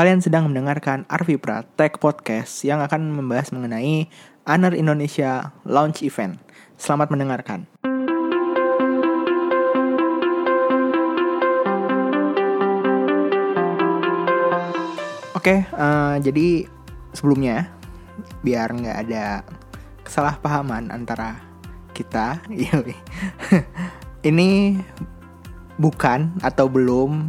Kalian sedang mendengarkan Arvipra Tech Podcast yang akan membahas mengenai Honor Indonesia Launch Event. Selamat mendengarkan. Oke, uh, jadi sebelumnya biar nggak ada kesalahpahaman antara kita, ini bukan atau belum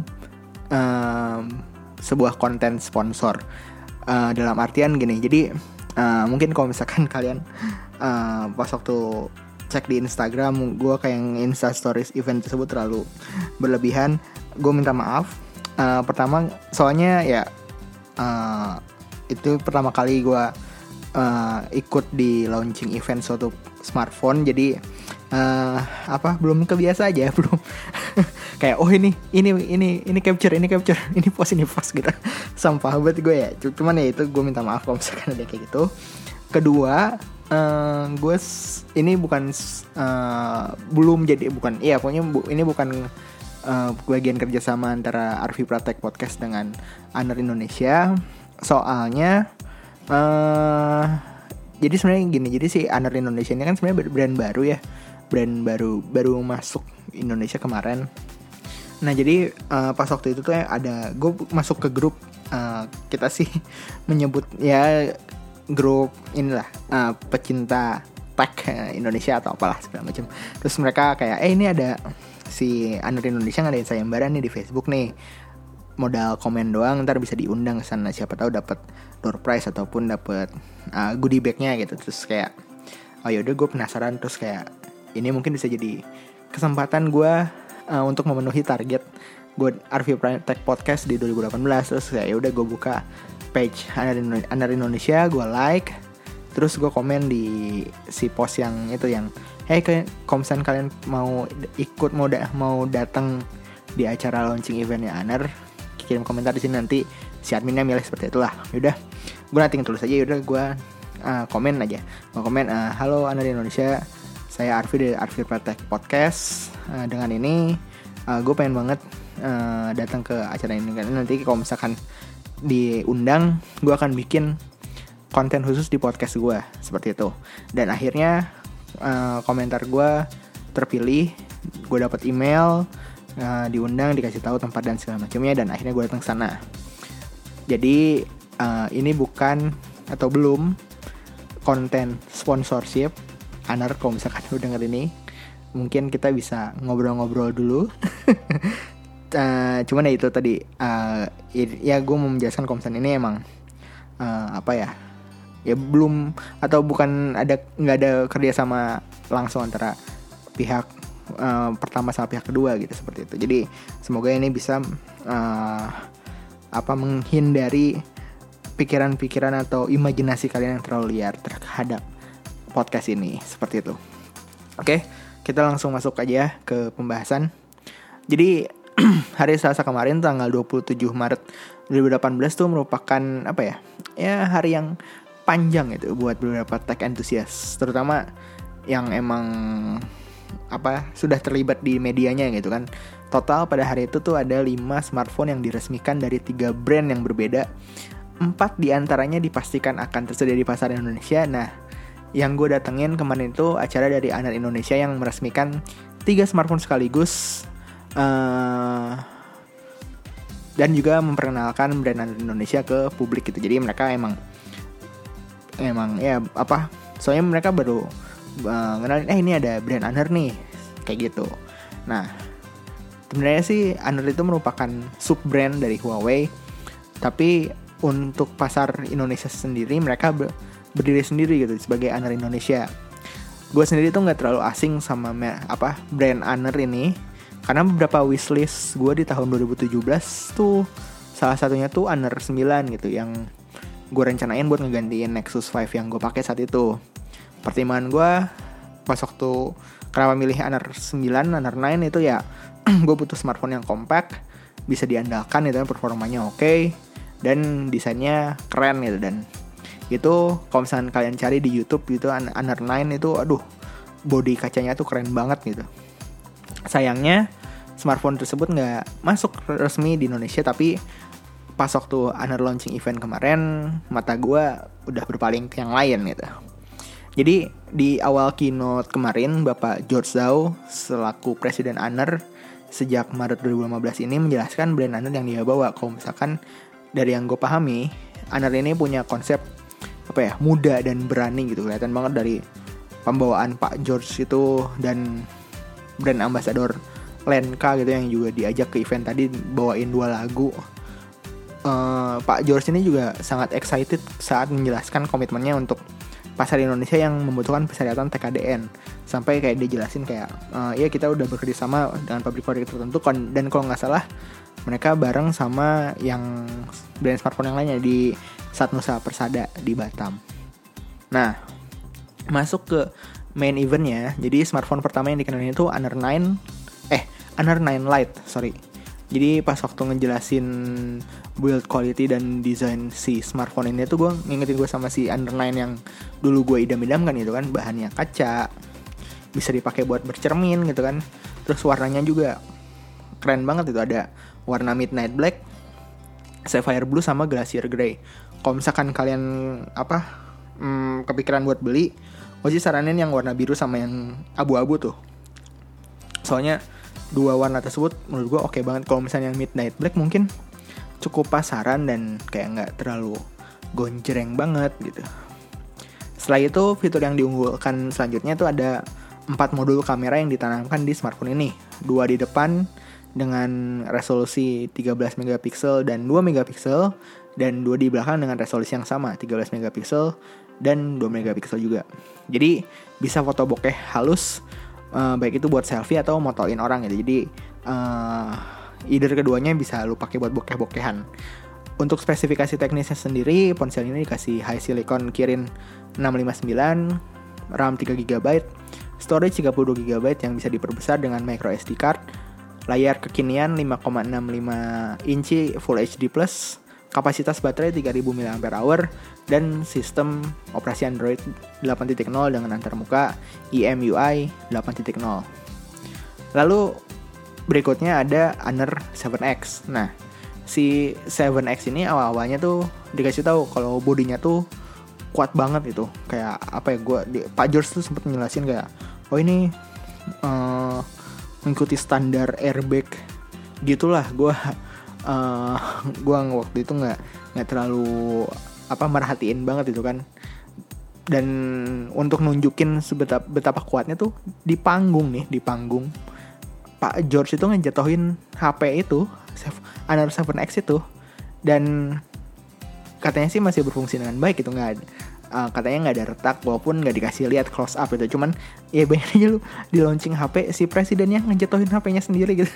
um, sebuah konten sponsor uh, dalam artian gini. Jadi uh, mungkin kalau misalkan kalian uh, pas waktu cek di Instagram gue kayak yang Insta Stories event tersebut terlalu berlebihan, gue minta maaf. Uh, pertama soalnya ya uh, itu pertama kali gue uh, ikut di launching event suatu smartphone jadi uh, apa belum kebiasa aja belum kayak oh ini ini ini ini capture ini capture ini post ini post gitu. Sampah banget gue ya. Cuman ya itu gue minta maaf kalau misalkan ada kayak gitu. Kedua uh, gue ini bukan uh, belum jadi bukan iya pokoknya bu, ini bukan uh, bagian kerjasama antara Arvi Pratek Podcast dengan Anar Indonesia. Soalnya uh, jadi sebenarnya gini jadi si Anar Indonesia ini kan sebenarnya brand baru ya. Brand baru baru masuk Indonesia kemarin nah jadi uh, pas waktu itu tuh ada gue masuk ke grup uh, kita sih menyebut ya grup inilah uh, pecinta tech Indonesia atau apalah segala macam. Terus mereka kayak eh ini ada si Anar Indonesia ngadain sayembara nih di Facebook nih. Modal komen doang ntar bisa diundang ke sana. Siapa tahu dapat door prize ataupun dapat uh, goodie bagnya gitu. Terus kayak oh yaudah gue penasaran. Terus kayak ini mungkin bisa jadi kesempatan gue uh, untuk memenuhi target gue RV Tech Podcast di 2018 terus ya udah gue buka page Anar Indonesia gue like terus gue komen di si post yang itu yang hey komsen kalian mau ikut mau da mau datang di acara launching eventnya Anar kirim komentar di sini nanti si adminnya milih seperti itulah. Yaudah gue nanti tulis aja yaudah gue uh, komen aja. Mau komen uh, halo Anar Indonesia saya Arfi dari Arfi Pratek Podcast. Uh, dengan ini uh, gue pengen banget uh, datang ke acara ini karena nanti kalau misalkan diundang, gue akan bikin konten khusus di podcast gue seperti itu. Dan akhirnya uh, komentar gue terpilih, gue dapat email, uh, diundang, dikasih tahu tempat dan segala macamnya, dan akhirnya gue datang sana. Jadi uh, ini bukan atau belum konten sponsorship Anar kalau misalkan udah denger ini mungkin kita bisa ngobrol-ngobrol dulu. Uh, cuman ya itu tadi uh, ya gue mau menjelaskan komisen ini emang uh, apa ya ya belum atau bukan ada nggak ada kerja sama langsung antara pihak uh, pertama sama pihak kedua gitu seperti itu. Jadi semoga ini bisa uh, apa menghindari pikiran-pikiran atau imajinasi kalian yang terlalu liar terhadap podcast ini seperti itu. Oke, kita langsung masuk aja ke pembahasan. Jadi hari Selasa kemarin tanggal 27 Maret 2018 tuh merupakan apa ya? Ya hari yang panjang itu buat beberapa tech enthusiast, terutama yang emang apa sudah terlibat di medianya gitu kan. Total pada hari itu tuh ada 5 smartphone yang diresmikan dari tiga brand yang berbeda. Empat di antaranya dipastikan akan tersedia di pasar Indonesia. Nah, yang gue datengin kemarin itu acara dari Anar Indonesia yang meresmikan tiga smartphone sekaligus uh, dan juga memperkenalkan brand Anar Indonesia ke publik gitu. Jadi mereka emang emang ya apa soalnya mereka baru uh, ngenalin eh ini ada brand Anar nih kayak gitu. Nah sebenarnya sih Anar itu merupakan sub brand dari Huawei tapi untuk pasar Indonesia sendiri mereka berdiri sendiri gitu sebagai Honor Indonesia. Gue sendiri tuh nggak terlalu asing sama apa brand Honor ini karena beberapa wishlist gue di tahun 2017 tuh salah satunya tuh Honor 9 gitu yang gue rencanain buat ngegantiin Nexus 5 yang gue pakai saat itu. Pertimbangan gue pas waktu kenapa milih Honor 9, Honor 9 itu ya gue butuh smartphone yang compact, bisa diandalkan gitu performanya oke okay, dan desainnya keren gitu dan itu kalau misalnya kalian cari di YouTube gitu Under 9 itu aduh body kacanya tuh keren banget gitu sayangnya smartphone tersebut nggak masuk resmi di Indonesia tapi pas waktu Honor launching event kemarin mata gue udah berpaling ke yang lain gitu. Jadi di awal keynote kemarin Bapak George Zhao selaku Presiden Honor sejak Maret 2015 ini menjelaskan brand Honor yang dia bawa. Kalau misalkan dari yang gue pahami, Honor ini punya konsep apa ya muda dan berani gitu kelihatan banget dari pembawaan Pak George itu dan brand ambassador Lenka gitu yang juga diajak ke event tadi bawain dua lagu. Uh, Pak George ini juga sangat excited saat menjelaskan komitmennya untuk pasar Indonesia yang membutuhkan persyaratan TKDN sampai kayak dia jelasin kayak uh, ya kita udah bekerja sama dengan pabrik-pabrik tertentu dan kalau nggak salah mereka bareng sama yang brand smartphone yang lainnya di Satnusa Persada di Batam. Nah, masuk ke main eventnya, jadi smartphone pertama yang dikenalin itu Honor 9, eh Honor 9 Lite, sorry. Jadi pas waktu ngejelasin build quality dan desain si smartphone ini tuh gue ngingetin gue sama si Under 9 yang dulu gue idam-idamkan gitu kan bahannya kaca bisa dipakai buat bercermin gitu kan terus warnanya juga keren banget itu ada warna midnight black sapphire blue sama glacier gray kalau misalkan kalian apa hmm, kepikiran buat beli gue sih saranin yang warna biru sama yang abu-abu tuh soalnya dua warna tersebut menurut gue oke okay banget kalau misalnya yang midnight black mungkin cukup pasaran dan kayak nggak terlalu gonjreng banget gitu. Setelah itu fitur yang diunggulkan selanjutnya itu ada empat modul kamera yang ditanamkan di smartphone ini. Dua di depan dengan resolusi 13 megapiksel dan 2 megapiksel dan dua di belakang dengan resolusi yang sama 13 megapiksel dan 2 megapiksel juga. Jadi bisa foto bokeh halus uh, baik itu buat selfie atau motoin orang gitu. Jadi uh, either keduanya bisa lu pakai buat bokeh-bokehan. Untuk spesifikasi teknisnya sendiri, ponsel ini dikasih high silicon Kirin 659, RAM 3GB, storage 32GB yang bisa diperbesar dengan micro SD card, layar kekinian 5,65 inci Full HD+, kapasitas baterai 3000 mAh, dan sistem operasi Android 8.0 dengan antarmuka EMUI 8.0. Lalu berikutnya ada Honor 7X. Nah, si 7X ini awal-awalnya tuh dikasih tahu kalau bodinya tuh kuat banget itu. Kayak apa ya gue Pak George tuh sempat menjelasin kayak oh ini uh, mengikuti standar airbag. Gitulah gue uh, gue waktu itu nggak nggak terlalu apa merhatiin banget itu kan. Dan untuk nunjukin sebetapa betapa kuatnya tuh di panggung nih di panggung. Pak George itu ngejatuhin HP itu Honor 7X itu. Dan katanya sih masih berfungsi dengan baik itu nggak uh, katanya nggak ada retak walaupun nggak dikasih lihat close up itu. Cuman ya bayangin aja lu di launching HP si presidennya ngejatuhin HP-nya sendiri gitu.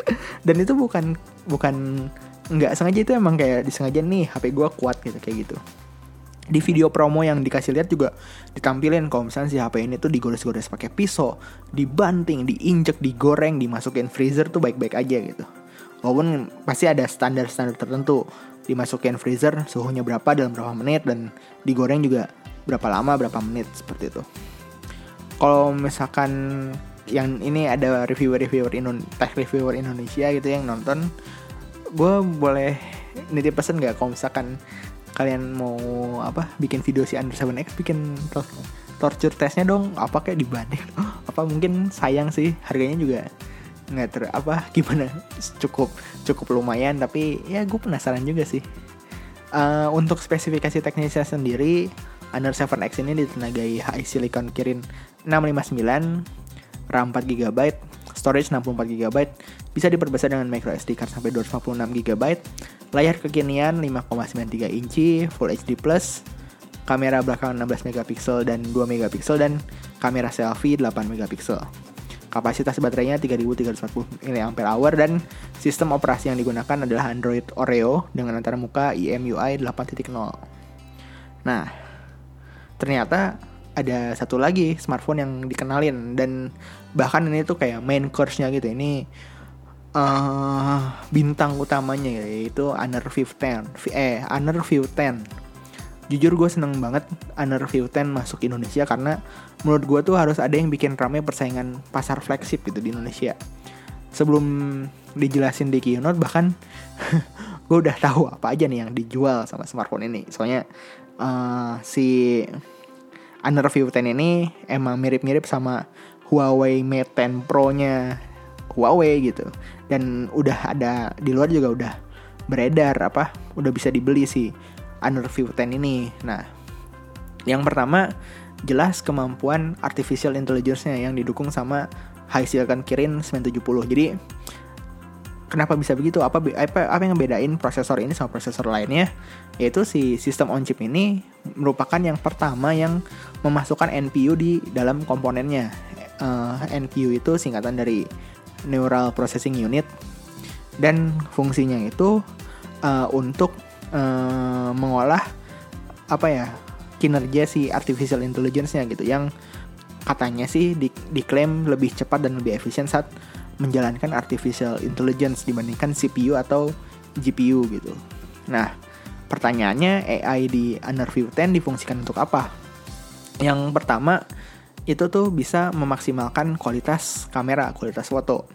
Dan itu bukan bukan nggak sengaja itu emang kayak disengaja nih HP gue kuat gitu kayak gitu. Di video promo yang dikasih lihat juga ditampilin kalau misalnya si HP ini tuh digores-gores pakai pisau, dibanting, diinjek, digoreng, dimasukin freezer tuh baik-baik aja gitu. Walaupun pasti ada standar-standar tertentu dimasukin freezer suhunya berapa dalam berapa menit dan digoreng juga berapa lama berapa menit seperti itu. Kalau misalkan yang ini ada reviewer-reviewer Indo tech reviewer Indonesia gitu yang nonton, gue boleh nitip pesen nggak kalau misalkan kalian mau apa bikin video si Under 7X bikin torture testnya dong apa kayak dibanding apa mungkin sayang sih harganya juga nggak ter apa gimana cukup cukup lumayan tapi ya gue penasaran juga sih uh, untuk spesifikasi teknisnya sendiri Under 7X ini ditenagai high silicon Kirin 659 RAM 4 GB storage 64 GB bisa diperbesar dengan micro SD card sampai 256 GB Layar kekinian 5,93 inci Full HD+, kamera belakang 16 megapiksel dan 2 megapiksel dan kamera selfie 8 megapiksel. Kapasitas baterainya 3340 mAh dan sistem operasi yang digunakan adalah Android Oreo dengan antara muka EMUI 8.0. Nah, ternyata ada satu lagi smartphone yang dikenalin dan bahkan ini tuh kayak main course-nya gitu. Ini uh, bintang utamanya yaitu Honor View 10 eh Honor View 10 jujur gue seneng banget Honor View 10 masuk Indonesia karena menurut gue tuh harus ada yang bikin rame persaingan pasar flagship gitu di Indonesia. Sebelum dijelasin di keynote bahkan gue udah tahu apa aja nih yang dijual sama smartphone ini. Soalnya uh, si Honor View 10 ini emang mirip-mirip sama Huawei Mate 10 Pro nya Huawei gitu. Dan udah ada di luar juga udah beredar apa udah bisa dibeli si Honor View 10 ini nah yang pertama jelas kemampuan artificial intelligence-nya yang didukung sama High Silicon Kirin 970 jadi Kenapa bisa begitu? Apa apa apa yang ngebedain prosesor ini sama prosesor lainnya? Yaitu si sistem on chip ini merupakan yang pertama yang memasukkan NPU di dalam komponennya. Uh, eh, NPU itu singkatan dari Neural Processing Unit dan fungsinya itu uh, untuk uh, mengolah apa ya kinerja si artificial intelligence-nya gitu yang katanya sih di, diklaim lebih cepat dan lebih efisien saat menjalankan artificial intelligence dibandingkan CPU atau GPU gitu. Nah, pertanyaannya AI di View 10 difungsikan untuk apa? Yang pertama, itu tuh bisa memaksimalkan kualitas kamera, kualitas foto.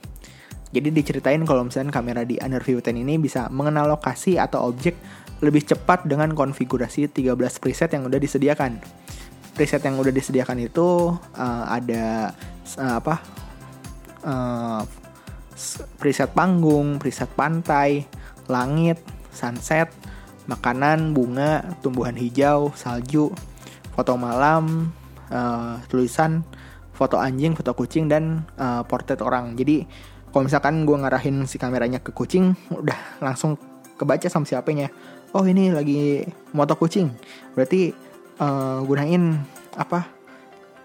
Jadi diceritain kalau misalnya kamera di View 10 ini bisa mengenal lokasi atau objek lebih cepat dengan konfigurasi 13 preset yang udah disediakan. Preset yang udah disediakan itu uh, ada uh, apa uh, preset panggung, preset pantai, langit, sunset, makanan, bunga, tumbuhan hijau, salju, foto malam, uh, tulisan, foto anjing, foto kucing, dan uh, portret orang. Jadi kalau misalkan gue ngarahin si kameranya ke kucing, udah langsung kebaca sama siapanya. Oh ini lagi moto kucing. Berarti uh, gunain apa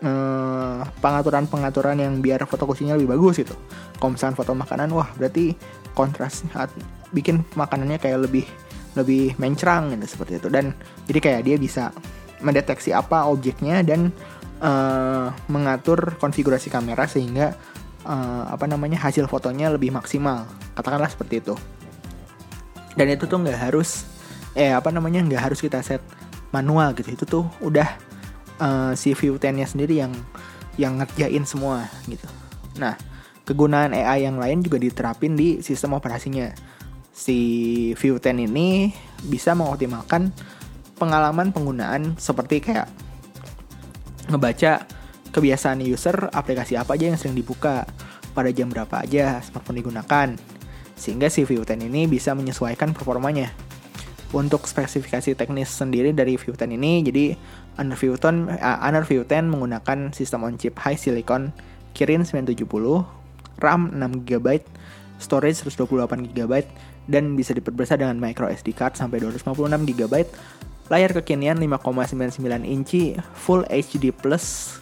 Eh, pengaturan-pengaturan yang biar foto kucingnya lebih bagus gitu. Kalau misalnya foto makanan, wah berarti kontras bikin makanannya kayak lebih lebih mencrang gitu seperti itu. Dan jadi kayak dia bisa mendeteksi apa objeknya dan uh, mengatur konfigurasi kamera sehingga uh, apa namanya hasil fotonya lebih maksimal. Katakanlah seperti itu. Dan itu tuh nggak harus eh apa namanya nggak harus kita set manual gitu. Itu tuh udah uh, si View 10-nya sendiri yang yang ngerjain semua gitu. Nah, kegunaan AI yang lain juga diterapin di sistem operasinya. Si View 10 ini bisa mengoptimalkan pengalaman penggunaan seperti kayak ngebaca kebiasaan user aplikasi apa aja yang sering dibuka pada jam berapa aja smartphone digunakan sehingga si View 10 ini bisa menyesuaikan performanya untuk spesifikasi teknis sendiri dari View 10 ini. Jadi Honor View 10, uh, Honor View 10 menggunakan sistem on chip high silicon Kirin 970 RAM 6GB storage 128GB dan bisa diperbesar dengan micro SD card sampai 256GB layar kekinian 5,99 inci Full HD Plus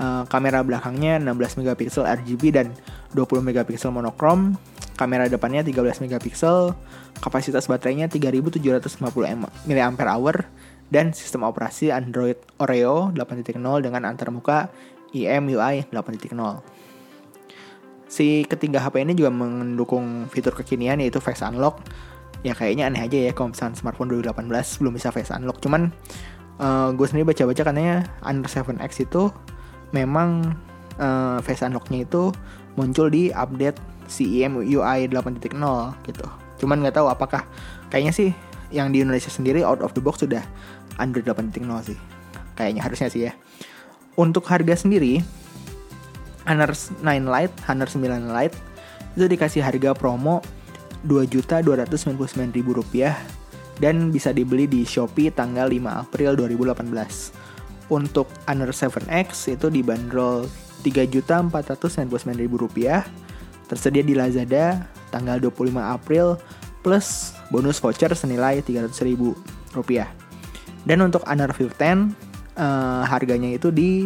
uh, kamera belakangnya 16 megapiksel RGB dan 20 megapiksel monokrom kamera depannya 13 megapiksel kapasitas baterainya 3750 mAh dan sistem operasi Android Oreo 8.0 dengan antarmuka IMUI 8.0. Si ketiga HP ini juga mendukung fitur kekinian yaitu Face Unlock. Ya kayaknya aneh aja ya kalau misalnya smartphone 2018 belum bisa Face Unlock. Cuman uh, gue sendiri baca-baca katanya Under 7X itu memang uh, Face Unlocknya itu muncul di update si IMUI 8.0 gitu. Cuman nggak tahu apakah kayaknya sih yang di Indonesia sendiri out of the box sudah Android 8.0 sih. Kayaknya harusnya sih ya. Untuk harga sendiri, Honor 9 Lite, Honor 9 Lite itu dikasih harga promo Rp2.299.000 rupiah dan bisa dibeli di Shopee tanggal 5 April 2018. Untuk Honor 7X itu dibanderol Rp3.499.000 rupiah tersedia di Lazada tanggal 25 April plus bonus voucher senilai Rp300.000 rupiah. Dan untuk Honor View 10 uh, harganya itu di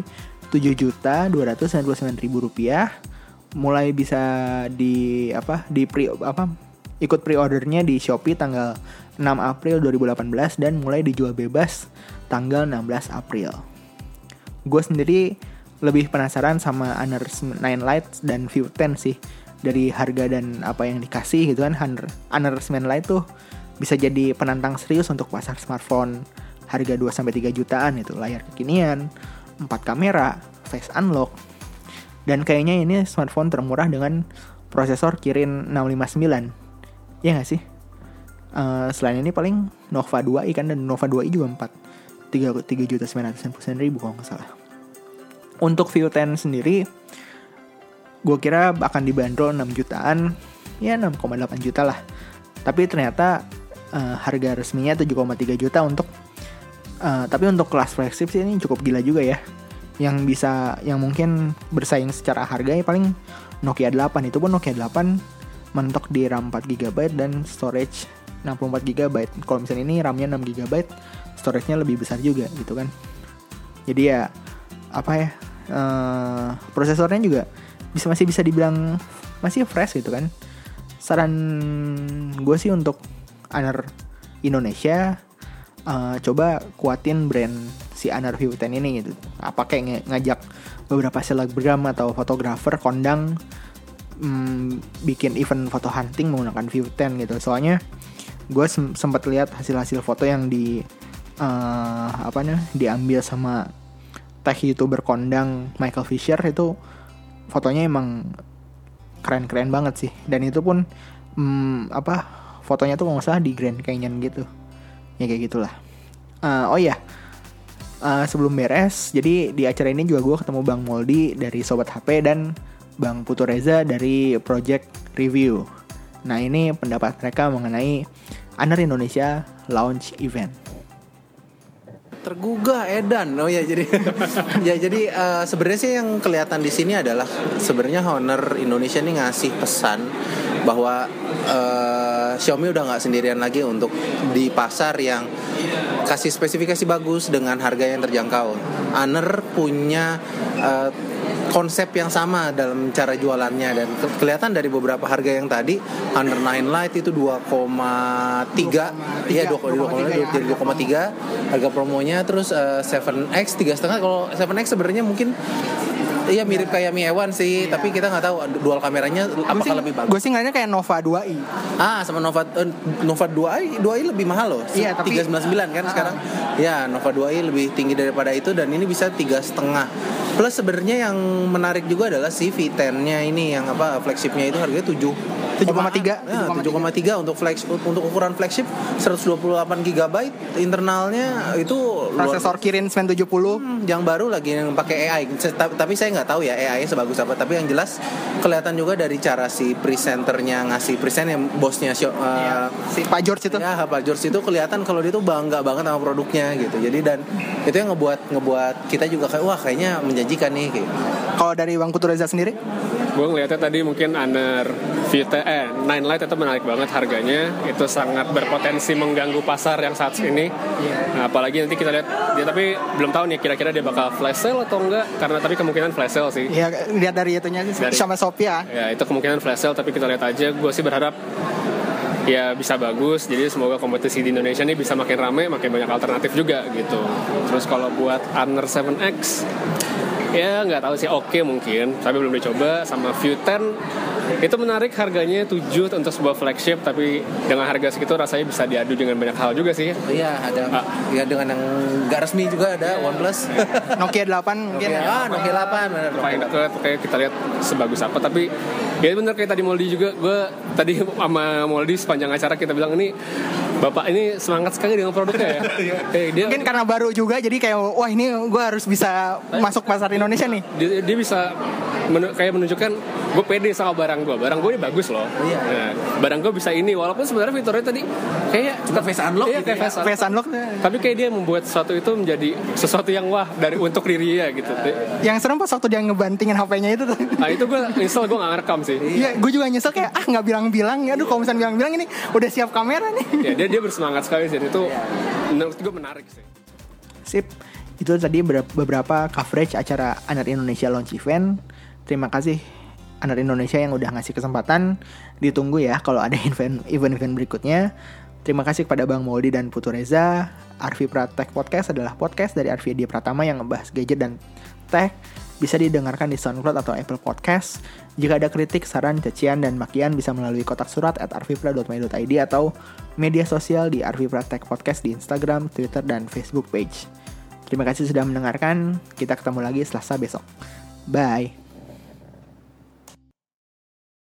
Rp7.299.000 rupiah. Mulai bisa di apa di pre apa ikut pre-ordernya di Shopee tanggal 6 April 2018 dan mulai dijual bebas tanggal 16 April. Gue sendiri lebih penasaran sama Honor 9 Lite dan View 10 sih dari harga dan apa yang dikasih gitu kan 9 Lite tuh bisa jadi penantang serius untuk pasar smartphone harga 2 sampai 3 jutaan itu layar kekinian, 4 kamera, face unlock. Dan kayaknya ini smartphone termurah dengan prosesor Kirin 659. Ya nggak sih? Uh, selain ini paling Nova 2i kan dan Nova 2i juga 4 3 3 juta kalau nggak salah. Untuk View 10 sendiri, gue kira akan dibanderol 6 jutaan, ya 6,8 juta lah. Tapi ternyata uh, harga resminya 7,3 juta untuk, uh, tapi untuk kelas flagship sih ini cukup gila juga ya. Yang bisa, yang mungkin bersaing secara harga ya paling Nokia 8 itu pun Nokia 8 mentok di RAM 4 GB dan storage 64 GB. Kalau misalnya ini RAM-nya 6 GB, storage-nya lebih besar juga gitu kan. Jadi ya apa ya? Uh, prosesornya juga bisa masih bisa dibilang masih fresh gitu kan. Saran gue sih untuk Honor Indonesia uh, coba kuatin brand si View 10 ini gitu. Apa kayak ng ngajak beberapa selebgram atau fotografer kondang um, bikin event foto hunting menggunakan View 10 gitu. Soalnya gue sem sempat lihat hasil-hasil foto yang di uh, apa nih diambil sama tech youtuber kondang Michael Fisher itu fotonya emang keren-keren banget sih. Dan itu pun um, apa fotonya tuh nggak usah di Grand Canyon gitu. Ya kayak gitulah. Uh, oh ya uh, sebelum beres jadi di acara ini juga gue ketemu Bang Moldi dari Sobat HP dan Bang Putu Reza dari Project Review. Nah ini pendapat mereka mengenai Anar Indonesia launch event. Tergugah Edan, oh ya jadi ya jadi uh, sebenarnya sih yang kelihatan di sini adalah sebenarnya Honor Indonesia ini ngasih pesan bahwa uh, Xiaomi udah nggak sendirian lagi untuk di pasar yang kasih spesifikasi bagus dengan harga yang terjangkau. Honor punya uh, konsep yang sama dalam cara jualannya. Dan ke kelihatan dari beberapa harga yang tadi Under Nine Light itu 2,3 ya 2,3 jadi 2,3 harga promonya terus uh, 7X tiga setengah. Kalau 7X sebenarnya mungkin Iya mirip kayak Mi Ewan sih, iya. tapi kita nggak tahu dual kameranya apakah sih, lebih bagus. Gue sih ngeliatnya kayak Nova 2i. Ah, sama Nova uh, Nova 2i, 2i lebih mahal loh. Iya, tapi 399 kan uh, sekarang. Ya, Nova 2i lebih tinggi daripada itu dan ini bisa tiga setengah. Plus sebenarnya yang menarik juga adalah si V10-nya ini yang apa flagshipnya itu harganya 7 7,3 ya, 7,3 untuk flagship untuk ukuran flagship 128 GB internalnya itu prosesor Kirin 970 hmm, yang baru lagi yang pakai AI tapi saya nggak tahu ya AI sebagus apa. Tapi yang jelas kelihatan juga dari cara si presenternya ngasih present yang bosnya uh, si Pak George itu. Ya Pak George itu kelihatan kalau dia tuh bangga banget sama produknya gitu. Jadi dan itu yang ngebuat ngebuat kita juga kayak wah kayaknya menjanjikan nih kayak. kalau dari Bang Putu Reza sendiri? Gue ngeliatnya tadi mungkin Aner Vita eh Nine Light itu menarik banget harganya. Itu sangat berpotensi mengganggu pasar yang saat ini. Nah, apalagi nanti kita lihat dia tapi belum tahu nih kira-kira dia bakal flash sale atau enggak. Karena tapi kemungkinan flash sale sih. Ya lihat dari itunya dari, sama Sophia ya. Itu kemungkinan flash sale tapi kita lihat aja. Gue sih berharap ya bisa bagus. Jadi semoga kompetisi di Indonesia ini bisa makin rame makin banyak alternatif juga gitu. Terus kalau buat Honor 7X ya nggak tahu sih. Oke okay mungkin tapi belum dicoba. Sama View 10 itu menarik harganya 7 untuk sebuah flagship tapi dengan harga segitu rasanya bisa diadu dengan banyak hal juga sih. Iya ada ah. ya dengan yang nggak resmi juga ada OnePlus. Nokia 8 mungkin. Nokia, ah Nokia 8 benar paling kayak kita lihat sebagus apa. Tapi ya bener kayak tadi Moldi juga gue tadi sama Moldi sepanjang acara kita bilang ini Bapak ini semangat sekali dengan produknya ya. eh, dia, Mungkin karena baru juga jadi kayak wah ini gue harus bisa masuk pasar Indonesia nih. Dia, dia bisa menu, kayak menunjukkan gue pede sama barang gue. Barang gue ini bagus loh. Iya. Nah, barang gue bisa ini walaupun sebenarnya fiturnya tadi kayak cuma face unlock iya, gitu kayak ya. face, unlock. Tapi kayak dia membuat sesuatu itu menjadi sesuatu yang wah dari untuk diri ya gitu. Yang serem pas waktu dia ngebantingin HP-nya itu tuh. Nah itu gue install gue gak ngerekam sih. Iya, gue juga nyesel kayak ah nggak bilang-bilang ya. Aduh kalau misalnya bilang-bilang ini udah siap kamera nih. Ya dia dia bersemangat sekali sih itu menurut gue menarik sih. Sip. Itu tadi beberapa coverage acara Anar Indonesia Launch Event. Terima kasih Anar Indonesia yang udah ngasih kesempatan. Ditunggu ya kalau ada event-event berikutnya. Terima kasih kepada Bang Moldi dan Putu Reza. Arvi Pratek Podcast adalah podcast dari Arvi Dia Pratama yang ngebahas gadget dan tech bisa didengarkan di SoundCloud atau Apple Podcast. Jika ada kritik, saran, cacian, dan makian bisa melalui kotak surat at arvipra.my.id atau media sosial di Arvipra Tech Podcast di Instagram, Twitter, dan Facebook page. Terima kasih sudah mendengarkan. Kita ketemu lagi Selasa besok. Bye.